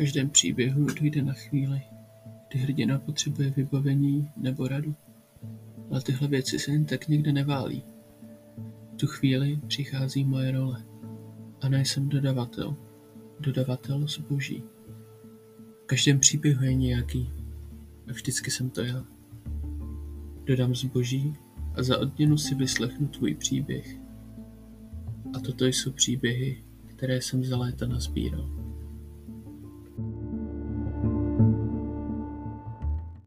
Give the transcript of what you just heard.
každém příběhu dojde na chvíli, kdy hrdina potřebuje vybavení nebo radu. Ale tyhle věci se jen tak někde neválí. V tu chvíli přichází moje role. A nejsem dodavatel. Dodavatel zboží. V každém příběhu je nějaký. A vždycky jsem to já. Dodám zboží a za odměnu si vyslechnu tvůj příběh. A toto jsou příběhy, které jsem za léta nazbíral.